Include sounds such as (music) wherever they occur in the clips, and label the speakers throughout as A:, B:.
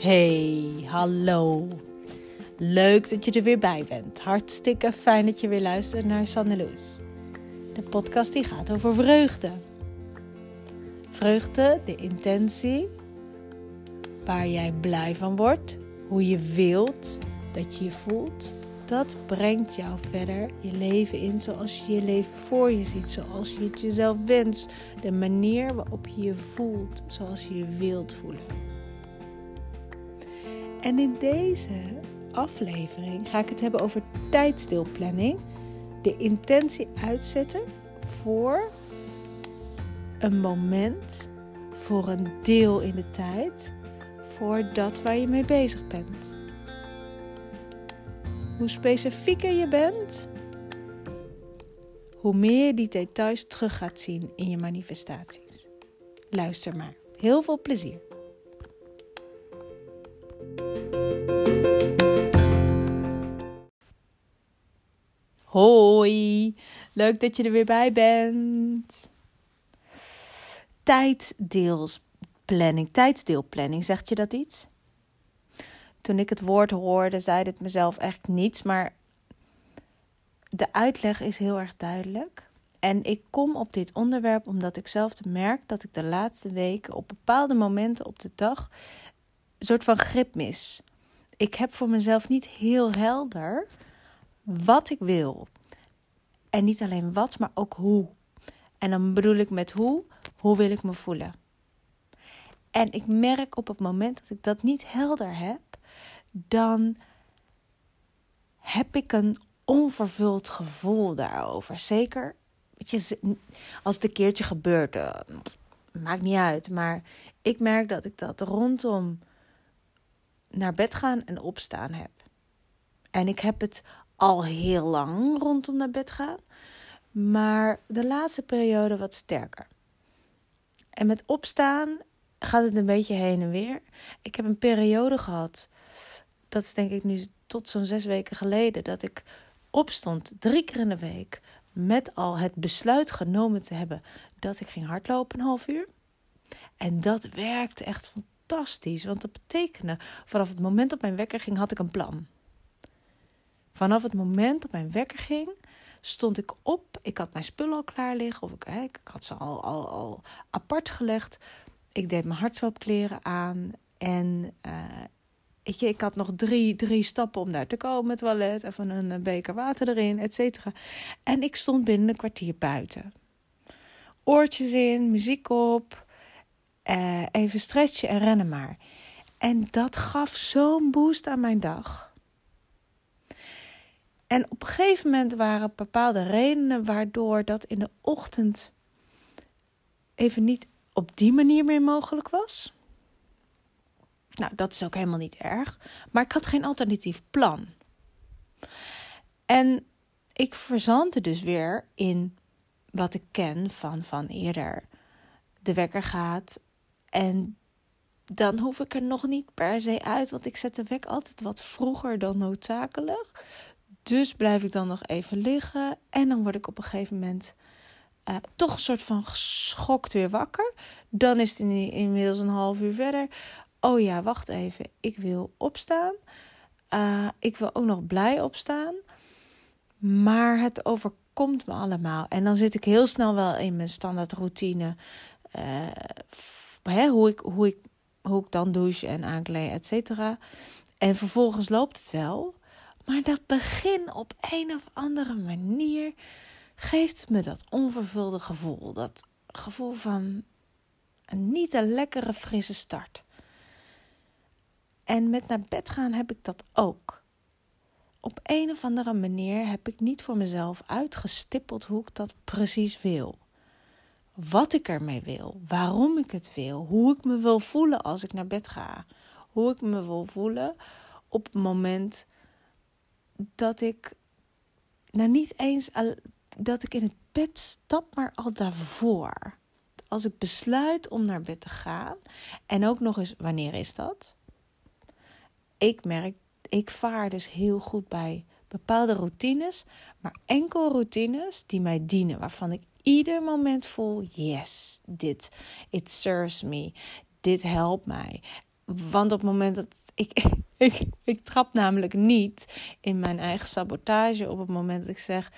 A: Hey, hallo. Leuk dat je er weer bij bent. Hartstikke fijn dat je weer luistert naar Sanneloes. De podcast die gaat over vreugde. Vreugde, de intentie, waar jij blij van wordt, hoe je wilt dat je je voelt. Dat brengt jou verder je leven in zoals je je leven voor je ziet, zoals je het jezelf wenst. De manier waarop je je voelt, zoals je je wilt voelen. En in deze aflevering ga ik het hebben over tijdsdeelplanning. De intentie uitzetten voor een moment, voor een deel in de tijd, voor dat waar je mee bezig bent. Hoe specifieker je bent, hoe meer je die details terug gaat zien in je manifestaties. Luister maar. Heel veel plezier. Hoi, leuk dat je er weer bij bent. Tijddeelsplanning, tijdsdeelplanning, zegt je dat iets? Toen ik het woord hoorde, zei het mezelf echt niets, maar de uitleg is heel erg duidelijk. En ik kom op dit onderwerp omdat ik zelf merk dat ik de laatste weken op bepaalde momenten op de dag een soort van grip mis. Ik heb voor mezelf niet heel helder wat ik wil. En niet alleen wat, maar ook hoe. En dan bedoel ik met hoe, hoe wil ik me voelen. En ik merk op het moment dat ik dat niet helder heb, dan heb ik een onvervuld gevoel daarover. Zeker weet je, als het een keertje gebeurt, uh, maakt niet uit. Maar ik merk dat ik dat rondom naar bed gaan en opstaan heb. En ik heb het al heel lang rondom naar bed gaan. Maar de laatste periode wat sterker. En met opstaan gaat het een beetje heen en weer. Ik heb een periode gehad, dat is denk ik nu tot zo'n zes weken geleden, dat ik opstond drie keer in de week met al het besluit genomen te hebben dat ik ging hardlopen een half uur. En dat werkte echt fantastisch, want dat betekende vanaf het moment dat mijn wekker ging, had ik een plan. Vanaf het moment dat mijn wekker ging, stond ik op. Ik had mijn spullen al klaar liggen. Of ik, ik had ze al, al, al apart gelegd. Ik deed mijn hardloopkleren aan. En weet je, ik had nog drie, drie stappen om daar te komen. Toilet, even een beker water erin, et cetera. En ik stond binnen een kwartier buiten. Oortjes in, muziek op. Uh, even stretchen en rennen maar. En dat gaf zo'n boost aan mijn dag. En op een gegeven moment waren bepaalde redenen waardoor dat in de ochtend even niet op die manier meer mogelijk was. Nou, dat is ook helemaal niet erg. Maar ik had geen alternatief plan. En ik verzandde dus weer in wat ik ken van, van eerder. De wekker gaat en dan hoef ik er nog niet per se uit, want ik zet de wek altijd wat vroeger dan noodzakelijk. Dus blijf ik dan nog even liggen. En dan word ik op een gegeven moment uh, toch een soort van geschokt weer wakker. Dan is het inmiddels een half uur verder. Oh ja, wacht even. Ik wil opstaan. Uh, ik wil ook nog blij opstaan. Maar het overkomt me allemaal. En dan zit ik heel snel wel in mijn standaard routine. Uh, hè, hoe, ik, hoe, ik, hoe ik dan douche en aankleed, et cetera. En vervolgens loopt het wel. Maar dat begin op een of andere manier geeft me dat onvervulde gevoel. Dat gevoel van een niet een lekkere frisse start. En met naar bed gaan heb ik dat ook. Op een of andere manier heb ik niet voor mezelf uitgestippeld hoe ik dat precies wil. Wat ik ermee wil, waarom ik het wil, hoe ik me wil voelen als ik naar bed ga. Hoe ik me wil voelen op het moment dat ik, nou niet eens dat ik in het bed stap, maar al daarvoor. Als ik besluit om naar bed te gaan, en ook nog eens, wanneer is dat? Ik merk, ik vaar dus heel goed bij bepaalde routines, maar enkel routines die mij dienen, waarvan ik ieder moment voel: yes, dit, it serves me, dit helpt mij. Want op het moment dat ik, ik, ik trap namelijk niet in mijn eigen sabotage op het moment dat ik zeg.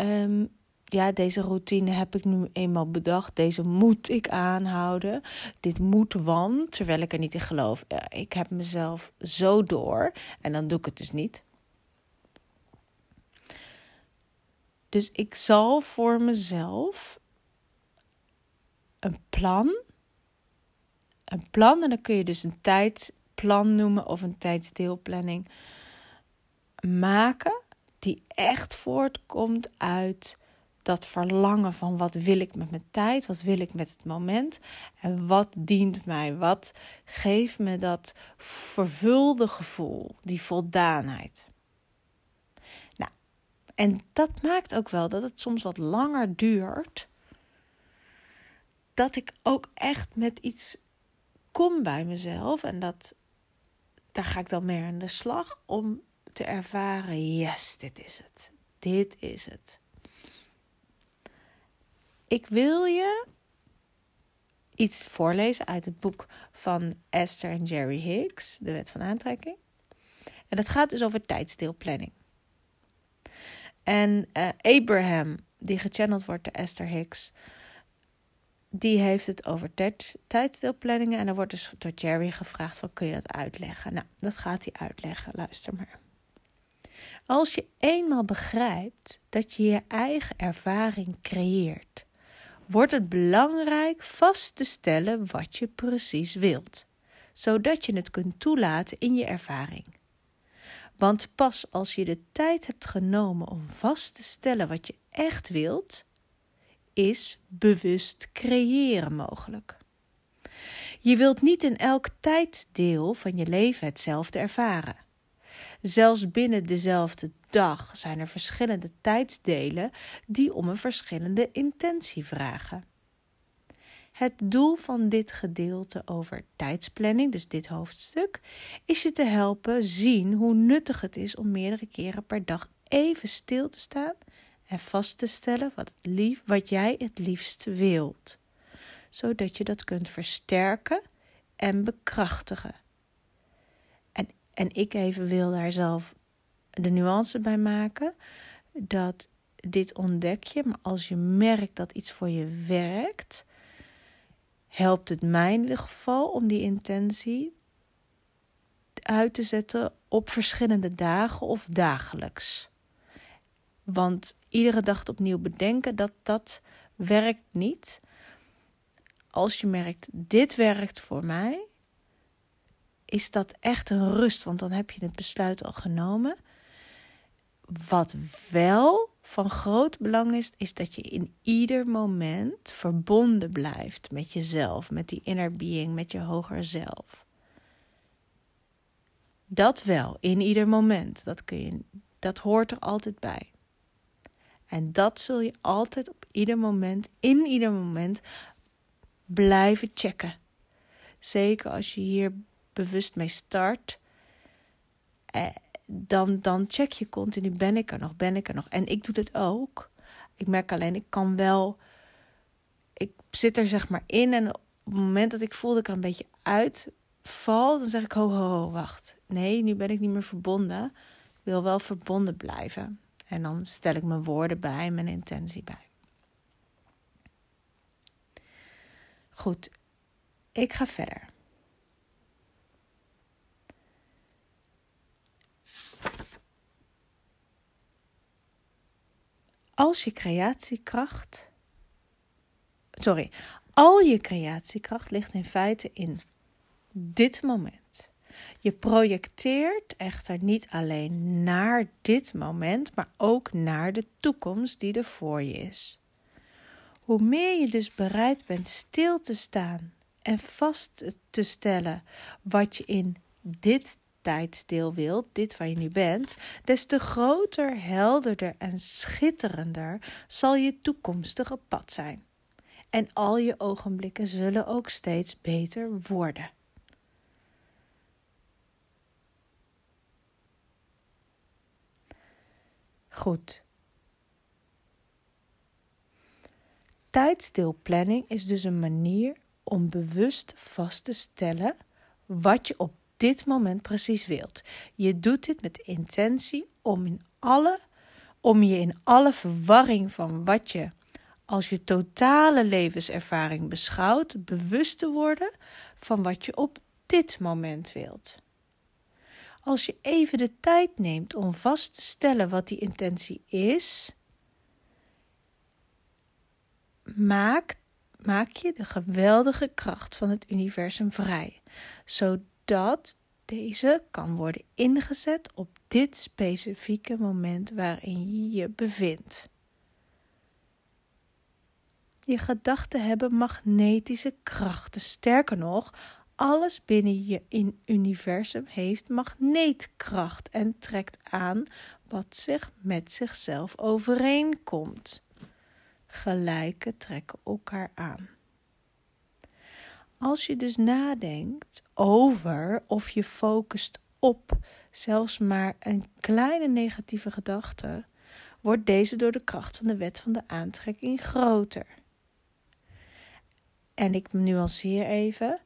A: Um, ja, deze routine heb ik nu eenmaal bedacht. Deze moet ik aanhouden. Dit moet want, terwijl ik er niet in geloof. Ik heb mezelf zo door en dan doe ik het dus niet. Dus ik zal voor mezelf een plan. Een plan, en dan kun je dus een tijdplan noemen of een tijdsdeelplanning maken. Die echt voortkomt uit dat verlangen van wat wil ik met mijn tijd, wat wil ik met het moment en wat dient mij, wat geeft me dat vervulde gevoel, die voldaanheid. Nou, en dat maakt ook wel dat het soms wat langer duurt, dat ik ook echt met iets kom bij mezelf en dat daar ga ik dan meer aan de slag om te ervaren, yes, dit is het. Dit is het. Ik wil je iets voorlezen uit het boek van Esther en Jerry Hicks, De Wet van Aantrekking. En dat gaat dus over tijdsdeelplanning. En uh, Abraham, die gechanneld wordt door Esther Hicks, die heeft het over tijdsdeelplanningen. En dan wordt dus door Jerry gevraagd: van, kun je dat uitleggen? Nou, dat gaat hij uitleggen. Luister maar. Als je eenmaal begrijpt dat je je eigen ervaring creëert wordt het belangrijk vast te stellen wat je precies wilt, zodat je het kunt toelaten in je ervaring. Want pas als je de tijd hebt genomen om vast te stellen wat je echt wilt, is bewust creëren mogelijk. Je wilt niet in elk tijdsdeel van je leven hetzelfde ervaren. Zelfs binnen dezelfde dag zijn er verschillende tijdsdelen die om een verschillende intentie vragen. Het doel van dit gedeelte over tijdsplanning, dus dit hoofdstuk, is je te helpen zien hoe nuttig het is om meerdere keren per dag even stil te staan en vast te stellen wat, lief, wat jij het liefst wilt, zodat je dat kunt versterken en bekrachtigen. En, en ik even wil daar zelf de nuance bij maken dat dit ontdek je, maar als je merkt dat iets voor je werkt, helpt het mij in ieder geval om die intentie uit te zetten op verschillende dagen of dagelijks. Want iedere dag opnieuw bedenken, dat dat werkt niet. Als je merkt, dit werkt voor mij, is dat echt een rust, want dan heb je het besluit al genomen. Wat wel van groot belang is, is dat je in ieder moment verbonden blijft met jezelf, met die inner being, met je hoger zelf. Dat wel, in ieder moment. Dat, kun je, dat hoort er altijd bij. En dat zul je altijd op ieder moment, in ieder moment, blijven checken. Zeker als je hier bewust mee start. Eh, dan, dan check je continu: ben ik er nog? Ben ik er nog? En ik doe dit ook. Ik merk alleen, ik kan wel. Ik zit er zeg maar in. En op het moment dat ik voel dat ik er een beetje uitval, dan zeg ik: ho, ho, ho, wacht. Nee, nu ben ik niet meer verbonden. Ik wil wel verbonden blijven. En dan stel ik mijn woorden bij, mijn intentie bij. Goed, ik ga verder. als je creatiekracht. Sorry, al je creatiekracht ligt in feite in dit moment. Je projecteert echter niet alleen naar dit moment, maar ook naar de toekomst die er voor je is. Hoe meer je dus bereid bent stil te staan en vast te stellen wat je in dit tijdsdeel wilt, dit waar je nu bent, des te groter, helderder en schitterender zal je toekomstige pad zijn. En al je ogenblikken zullen ook steeds beter worden. Goed. Tijdsdeelplanning is dus een manier om bewust vast te stellen wat je op dit moment precies wilt. Je doet dit met intentie om, in alle, om je in alle verwarring van wat je als je totale levenservaring beschouwt, bewust te worden van wat je op dit moment wilt. Als je even de tijd neemt om vast te stellen wat die intentie is, maak, maak je de geweldige kracht van het universum vrij, zodat deze kan worden ingezet op dit specifieke moment waarin je je bevindt. Je gedachten hebben magnetische krachten. Sterker nog, alles binnen je in universum heeft magneetkracht en trekt aan wat zich met zichzelf overeenkomt. Gelijke trekken elkaar aan. Als je dus nadenkt over of je focust op zelfs maar een kleine negatieve gedachte, wordt deze door de kracht van de wet van de aantrekking groter. En ik nuanceer even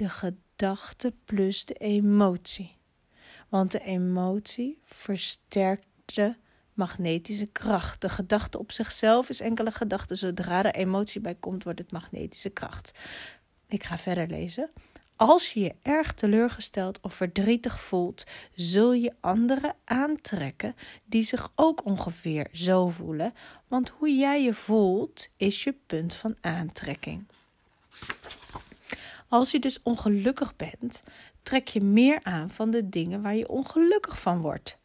A: de gedachte plus de emotie. Want de emotie versterkt de magnetische kracht. De gedachte op zichzelf is enkele gedachte. Zodra er emotie bij komt, wordt het magnetische kracht. Ik ga verder lezen. Als je je erg teleurgesteld of verdrietig voelt, zul je anderen aantrekken die zich ook ongeveer zo voelen, want hoe jij je voelt is je punt van aantrekking. Als je dus ongelukkig bent, trek je meer aan van de dingen waar je ongelukkig van wordt.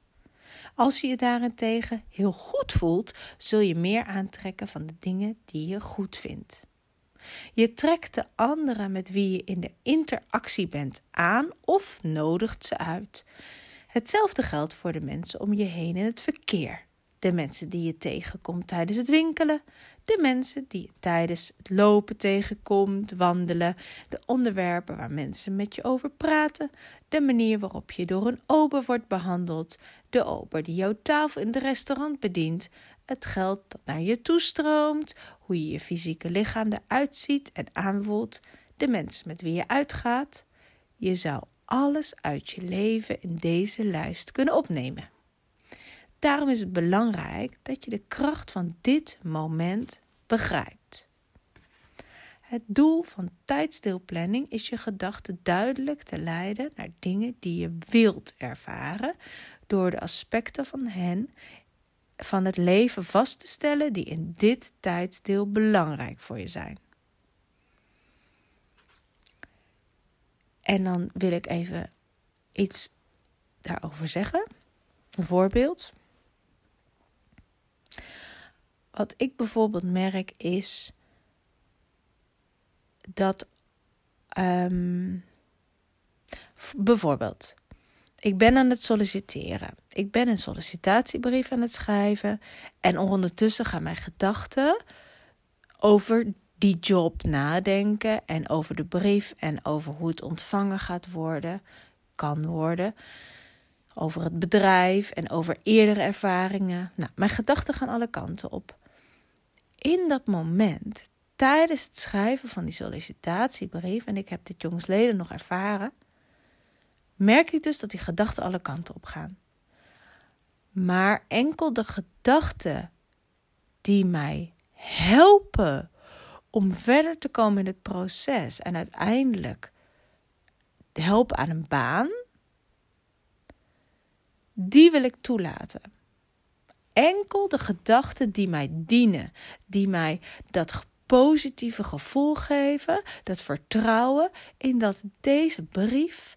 A: Als je je daarentegen heel goed voelt, zul je meer aantrekken van de dingen die je goed vindt. Je trekt de anderen met wie je in de interactie bent aan of nodigt ze uit. Hetzelfde geldt voor de mensen om je heen in het verkeer. De mensen die je tegenkomt tijdens het winkelen, de mensen die je tijdens het lopen tegenkomt, wandelen, de onderwerpen waar mensen met je over praten, de manier waarop je door een ober wordt behandeld, de ober die jouw tafel in het restaurant bedient, het geld dat naar je toestroomt, hoe je je fysieke lichaam eruit ziet en aanvoelt, de mensen met wie je uitgaat. Je zou alles uit je leven in deze lijst kunnen opnemen. Daarom is het belangrijk dat je de kracht van dit moment begrijpt. Het doel van tijdsdeelplanning is je gedachten duidelijk te leiden naar dingen die je wilt ervaren, door de aspecten van hen van het leven vast te stellen die in dit tijdsdeel belangrijk voor je zijn. En dan wil ik even iets daarover zeggen. Een voorbeeld. Wat ik bijvoorbeeld merk is dat um, bijvoorbeeld ik ben aan het solliciteren. Ik ben een sollicitatiebrief aan het schrijven en ondertussen gaan mijn gedachten over die job nadenken en over de brief en over hoe het ontvangen gaat worden, kan worden over het bedrijf en over eerdere ervaringen. Nou, mijn gedachten gaan alle kanten op in dat moment, tijdens het schrijven van die sollicitatiebrief, en ik heb dit jongsleden nog ervaren, merk ik dus dat die gedachten alle kanten op gaan. Maar enkel de gedachten die mij helpen om verder te komen in het proces en uiteindelijk helpen aan een baan, die wil ik toelaten enkel de gedachten die mij dienen, die mij dat positieve gevoel geven, dat vertrouwen in dat deze brief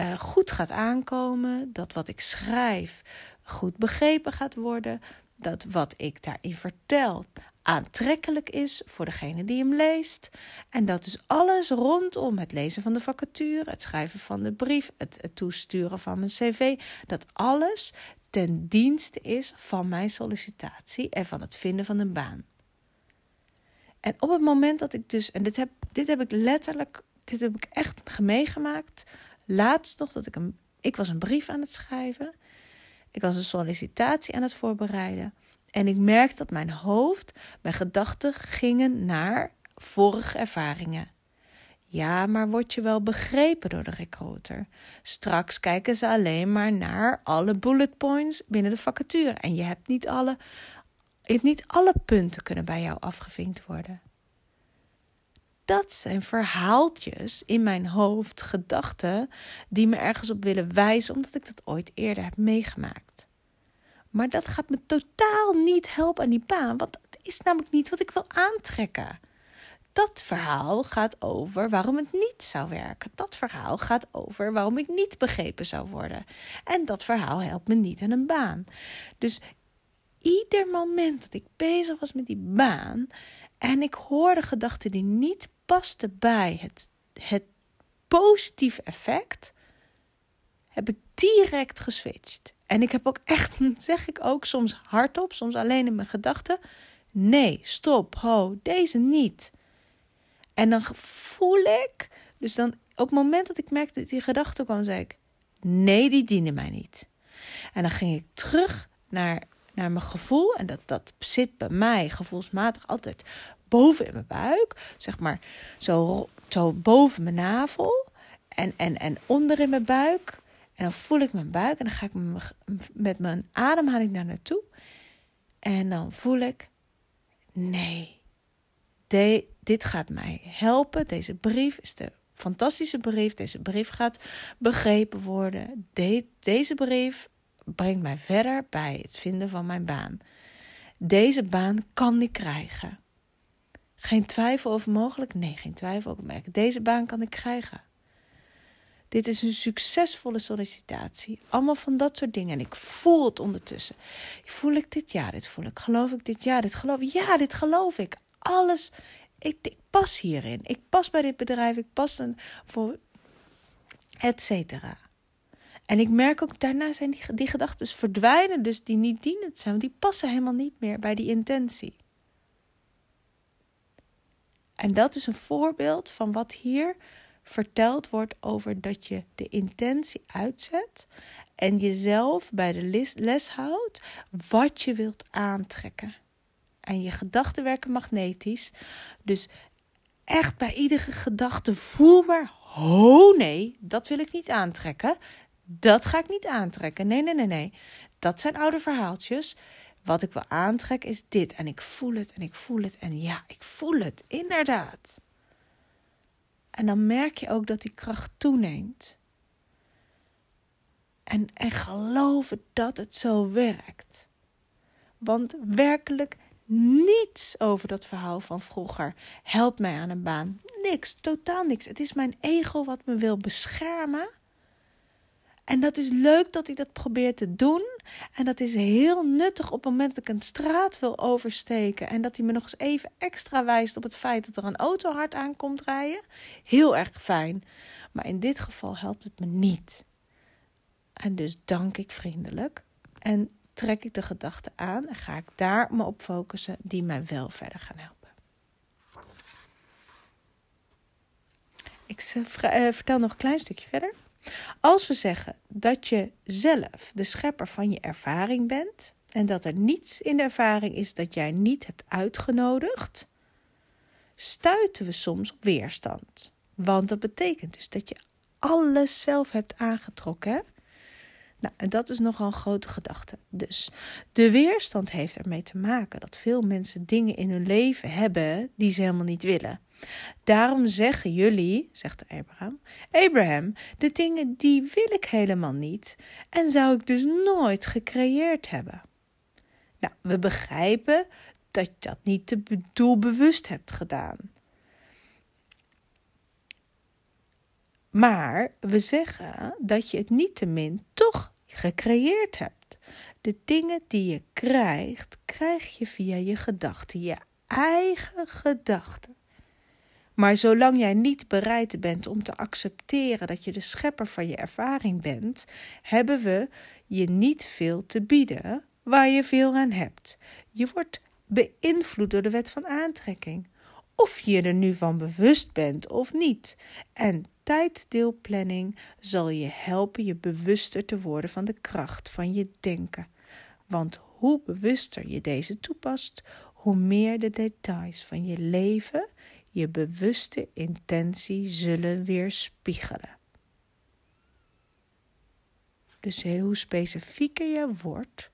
A: uh, goed gaat aankomen, dat wat ik schrijf goed begrepen gaat worden, dat wat ik daarin vertel aantrekkelijk is voor degene die hem leest. En dat is alles rondom het lezen van de vacature, het schrijven van de brief, het toesturen van mijn cv, dat alles ten dienste is van mijn sollicitatie en van het vinden van een baan. En op het moment dat ik dus, en dit heb, dit heb ik letterlijk, dit heb ik echt meegemaakt. Laatst nog dat ik een, ik was een brief aan het schrijven. Ik was een sollicitatie aan het voorbereiden. En ik merkte dat mijn hoofd, mijn gedachten gingen naar vorige ervaringen. Ja, maar word je wel begrepen door de recruiter? Straks kijken ze alleen maar naar alle bullet points binnen de vacature en je hebt niet alle, je hebt niet alle punten kunnen bij jou afgevinkt worden. Dat zijn verhaaltjes in mijn hoofd, gedachten die me ergens op willen wijzen, omdat ik dat ooit eerder heb meegemaakt. Maar dat gaat me totaal niet helpen aan die baan, want dat is namelijk niet wat ik wil aantrekken. Dat verhaal gaat over waarom het niet zou werken. Dat verhaal gaat over waarom ik niet begrepen zou worden. En dat verhaal helpt me niet aan een baan. Dus ieder moment dat ik bezig was met die baan en ik hoorde gedachten die niet pasten bij het, het positieve effect, heb ik direct geswitcht. En ik heb ook echt, (laughs) zeg ik ook soms hardop, soms alleen in mijn gedachten. Nee, stop, ho, deze niet. En dan voel ik, dus dan op het moment dat ik merkte dat die gedachte kwam, zei ik: nee, die dienen mij niet. En dan ging ik terug naar, naar mijn gevoel. En dat, dat zit bij mij gevoelsmatig altijd boven in mijn buik. Zeg maar zo, zo boven mijn navel. En, en, en onder in mijn buik. En dan voel ik mijn buik. En dan ga ik met mijn ademhaling naar naartoe. En dan voel ik: nee, de, dit gaat mij helpen. Deze brief is de fantastische brief. Deze brief gaat begrepen worden. De, deze brief brengt mij verder bij het vinden van mijn baan. Deze baan kan ik krijgen. Geen twijfel over mogelijk? Nee, geen twijfel over mogelijk. Deze baan kan ik krijgen. Dit is een succesvolle sollicitatie. Allemaal van dat soort dingen. En ik voel het ondertussen. Voel ik dit? Ja, dit voel ik. Geloof ik dit? Ja, dit geloof ik. Ja, dit geloof ik. Alles ik, pas hierin. Ik pas bij dit bedrijf. Ik pas dan voor et cetera. En ik merk ook daarna zijn die, gedachten verdwijnen, dus die niet dienend zijn, want die passen helemaal niet meer bij die intentie. En dat is een voorbeeld van wat hier verteld wordt over dat je de intentie uitzet en jezelf bij de les houdt wat je wilt aantrekken. En je gedachten werken magnetisch. Dus echt bij iedere gedachte voel maar: oh nee, dat wil ik niet aantrekken. Dat ga ik niet aantrekken. Nee, nee, nee, nee. Dat zijn oude verhaaltjes. Wat ik wil aantrekken is dit. En ik voel het en ik voel het. En ja, ik voel het, inderdaad. En dan merk je ook dat die kracht toeneemt. En, en geloven dat het zo werkt. Want werkelijk niets over dat verhaal van vroeger. Help mij aan een baan. Niks, totaal niks. Het is mijn ego wat me wil beschermen. En dat is leuk dat hij dat probeert te doen. En dat is heel nuttig op het moment dat ik een straat wil oversteken. En dat hij me nog eens even extra wijst op het feit dat er een auto hard aankomt rijden. Heel erg fijn. Maar in dit geval helpt het me niet. En dus dank ik vriendelijk. En trek ik de gedachten aan en ga ik daar me op focussen die mij wel verder gaan helpen. Ik eh, vertel nog een klein stukje verder. Als we zeggen dat je zelf de schepper van je ervaring bent en dat er niets in de ervaring is dat jij niet hebt uitgenodigd, stuiten we soms op weerstand. Want dat betekent dus dat je alles zelf hebt aangetrokken. Nou, en dat is nogal een grote gedachte. Dus de weerstand heeft ermee te maken dat veel mensen dingen in hun leven hebben die ze helemaal niet willen. Daarom zeggen jullie, zegt Abraham, Abraham, de dingen die wil ik helemaal niet en zou ik dus nooit gecreëerd hebben. Nou, we begrijpen dat je dat niet te doelbewust hebt gedaan. Maar we zeggen dat je het niettemin toch gecreëerd hebt. De dingen die je krijgt, krijg je via je gedachten, je eigen gedachten. Maar zolang jij niet bereid bent om te accepteren dat je de schepper van je ervaring bent, hebben we je niet veel te bieden waar je veel aan hebt. Je wordt beïnvloed door de wet van aantrekking. Of je er nu van bewust bent of niet. En tijddeelplanning zal je helpen je bewuster te worden van de kracht van je denken. Want hoe bewuster je deze toepast, hoe meer de details van je leven je bewuste intentie zullen weerspiegelen. Dus hoe specifieker je wordt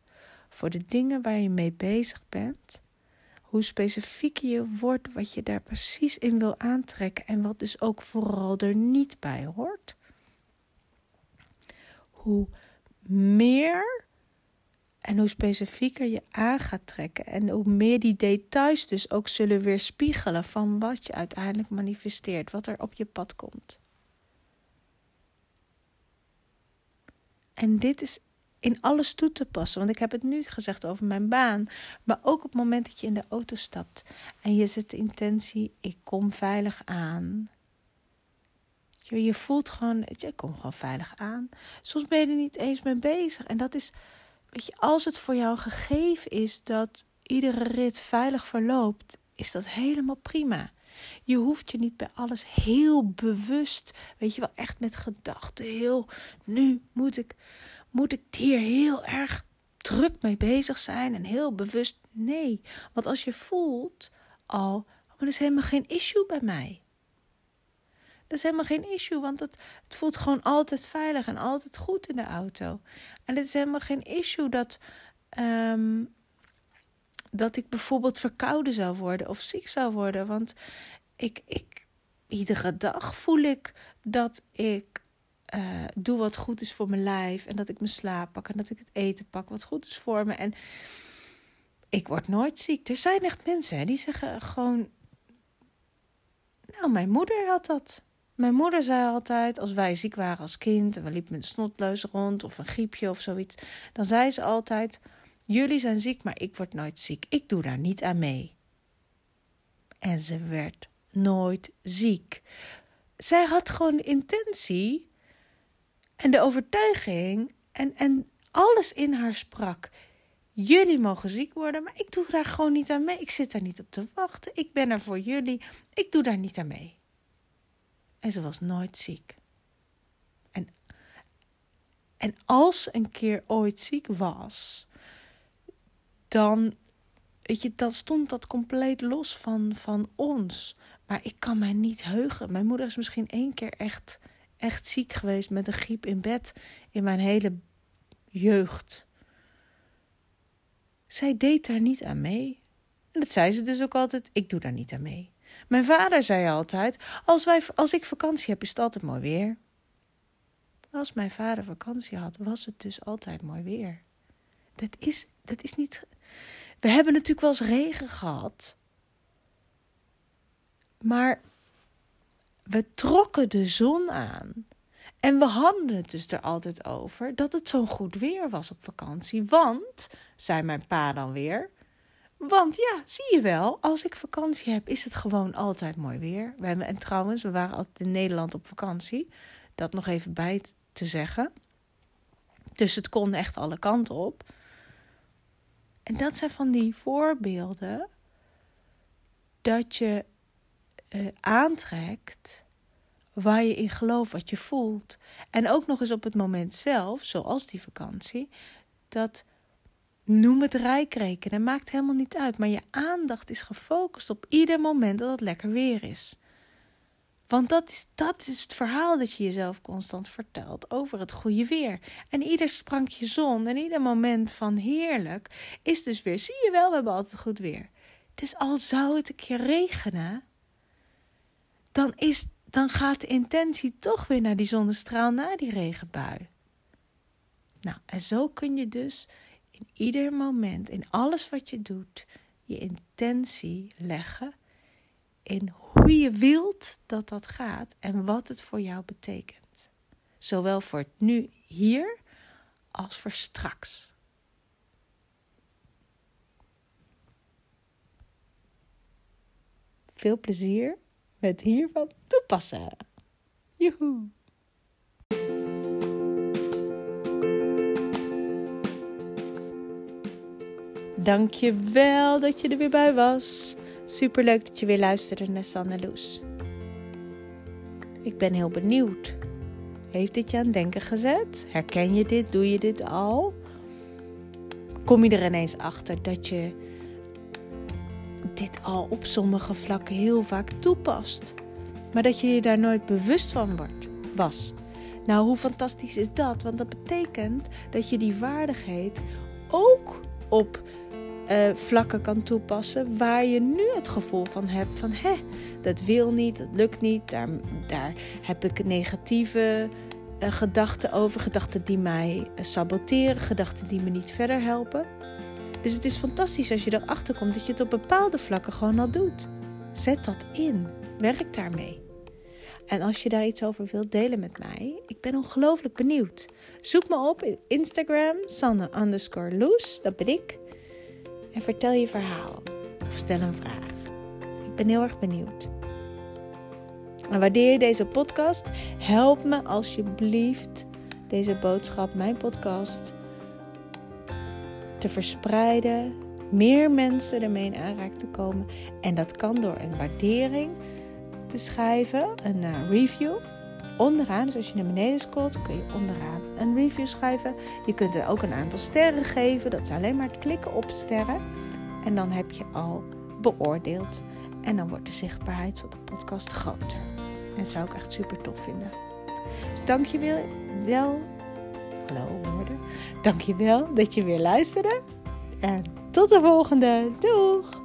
A: voor de dingen waar je mee bezig bent, hoe specifieker je wordt wat je daar precies in wil aantrekken en wat dus ook vooral er niet bij hoort, hoe meer en hoe specifieker je aan gaat trekken en hoe meer die details dus ook zullen weerspiegelen van wat je uiteindelijk manifesteert, wat er op je pad komt. En dit is in alles toe te passen. Want ik heb het nu gezegd over mijn baan. Maar ook op het moment dat je in de auto stapt en je zet de intentie: ik kom veilig aan. Je voelt gewoon, je komt gewoon veilig aan. Soms ben je er niet eens mee bezig. En dat is, weet je, als het voor jou gegeven is dat iedere rit veilig verloopt, is dat helemaal prima. Je hoeft je niet bij alles heel bewust, weet je wel, echt met gedachten heel, nu moet ik, moet ik hier heel erg druk mee bezig zijn en heel bewust. Nee, want als je voelt al, maar dat is helemaal geen issue bij mij. Dat is helemaal geen issue, want het, het voelt gewoon altijd veilig en altijd goed in de auto. En het is helemaal geen issue dat, ehm, dat ik bijvoorbeeld verkouden zou worden of ziek zou worden. Want ik, ik, iedere dag voel ik dat ik uh, doe wat goed is voor mijn lijf. En dat ik mijn slaap pak en dat ik het eten pak wat goed is voor me. En ik word nooit ziek. Er zijn echt mensen hè, die zeggen gewoon. Nou, mijn moeder had dat. Mijn moeder zei altijd, als wij ziek waren als kind en we liepen met een snotleus rond of een griepje of zoiets, dan zei ze altijd: Jullie zijn ziek, maar ik word nooit ziek. Ik doe daar niet aan mee. En ze werd nooit ziek. Zij had gewoon de intentie en de overtuiging en, en alles in haar sprak. Jullie mogen ziek worden, maar ik doe daar gewoon niet aan mee. Ik zit daar niet op te wachten. Ik ben er voor jullie. Ik doe daar niet aan mee. En ze was nooit ziek. En, en als ze een keer ooit ziek was, dan, weet je, dan stond dat compleet los van, van ons. Maar ik kan mij niet heugen. Mijn moeder is misschien één keer echt, echt ziek geweest met een griep in bed in mijn hele jeugd. Zij deed daar niet aan mee. En dat zei ze dus ook altijd: ik doe daar niet aan mee. Mijn vader zei altijd: als, wij, als ik vakantie heb, is het altijd mooi weer. Als mijn vader vakantie had, was het dus altijd mooi weer. Dat is, dat is niet. We hebben natuurlijk wel eens regen gehad. Maar we trokken de zon aan. En we hadden het dus er altijd over dat het zo'n goed weer was op vakantie. Want, zei mijn pa dan weer, want ja, zie je wel, als ik vakantie heb, is het gewoon altijd mooi weer. En trouwens, we waren altijd in Nederland op vakantie. Dat nog even bij te zeggen. Dus het kon echt alle kanten op. En dat zijn van die voorbeelden dat je uh, aantrekt waar je in gelooft, wat je voelt. En ook nog eens op het moment zelf, zoals die vakantie, dat Noem het rijk rekenen, maakt helemaal niet uit. Maar je aandacht is gefocust op ieder moment dat het lekker weer is. Want dat is, dat is het verhaal dat je jezelf constant vertelt over het goede weer. En ieder sprankje zon en ieder moment van heerlijk is dus weer. Zie je wel, we hebben altijd goed weer. Dus al zou het een keer regenen, dan, is, dan gaat de intentie toch weer naar die zonnestraal, naar die regenbui. Nou, en zo kun je dus in ieder moment, in alles wat je doet, je intentie leggen in hoe je wilt dat dat gaat en wat het voor jou betekent. Zowel voor het nu hier als voor straks. Veel plezier met hiervan toepassen. Joehoe! Dank je wel dat je er weer bij was. Super leuk dat je weer luisterde naar Sanne. Ik ben heel benieuwd. Heeft dit je aan het denken gezet? Herken je dit? Doe je dit al? Kom je er ineens achter dat je al op sommige vlakken heel vaak toepast. Maar dat je je daar nooit bewust van wordt, was. Nou, hoe fantastisch is dat? Want dat betekent dat je die vaardigheid ook op uh, vlakken kan toepassen waar je nu het gevoel van hebt van hè, dat wil niet, dat lukt niet, daar, heb ik negatieve uh, gedachten over, gedachten die mij uh, saboteren, gedachten die me niet verder helpen. Dus het is fantastisch als je erachter komt dat je het op bepaalde vlakken gewoon al doet. Zet dat in, werk daarmee. En als je daar iets over wilt delen met mij, ik ben ongelooflijk benieuwd. Zoek me op in Instagram, Sanne underscore Loes, dat ben ik en vertel je verhaal of stel een vraag. Ik ben heel erg benieuwd. En waardeer je deze podcast? Help me alsjeblieft deze boodschap, mijn podcast, te verspreiden. Meer mensen ermee in aanraking te komen. En dat kan door een waardering te schrijven, een uh, review. Onderaan, dus als je naar beneden scrolt, kun je onderaan een review schrijven. Je kunt er ook een aantal sterren geven. Dat is alleen maar het klikken op sterren. En dan heb je al beoordeeld. En dan wordt de zichtbaarheid van de podcast groter. En dat zou ik echt super tof vinden. Dus dank je wel. Dank je wel dat je weer luisterde. En tot de volgende. Doei!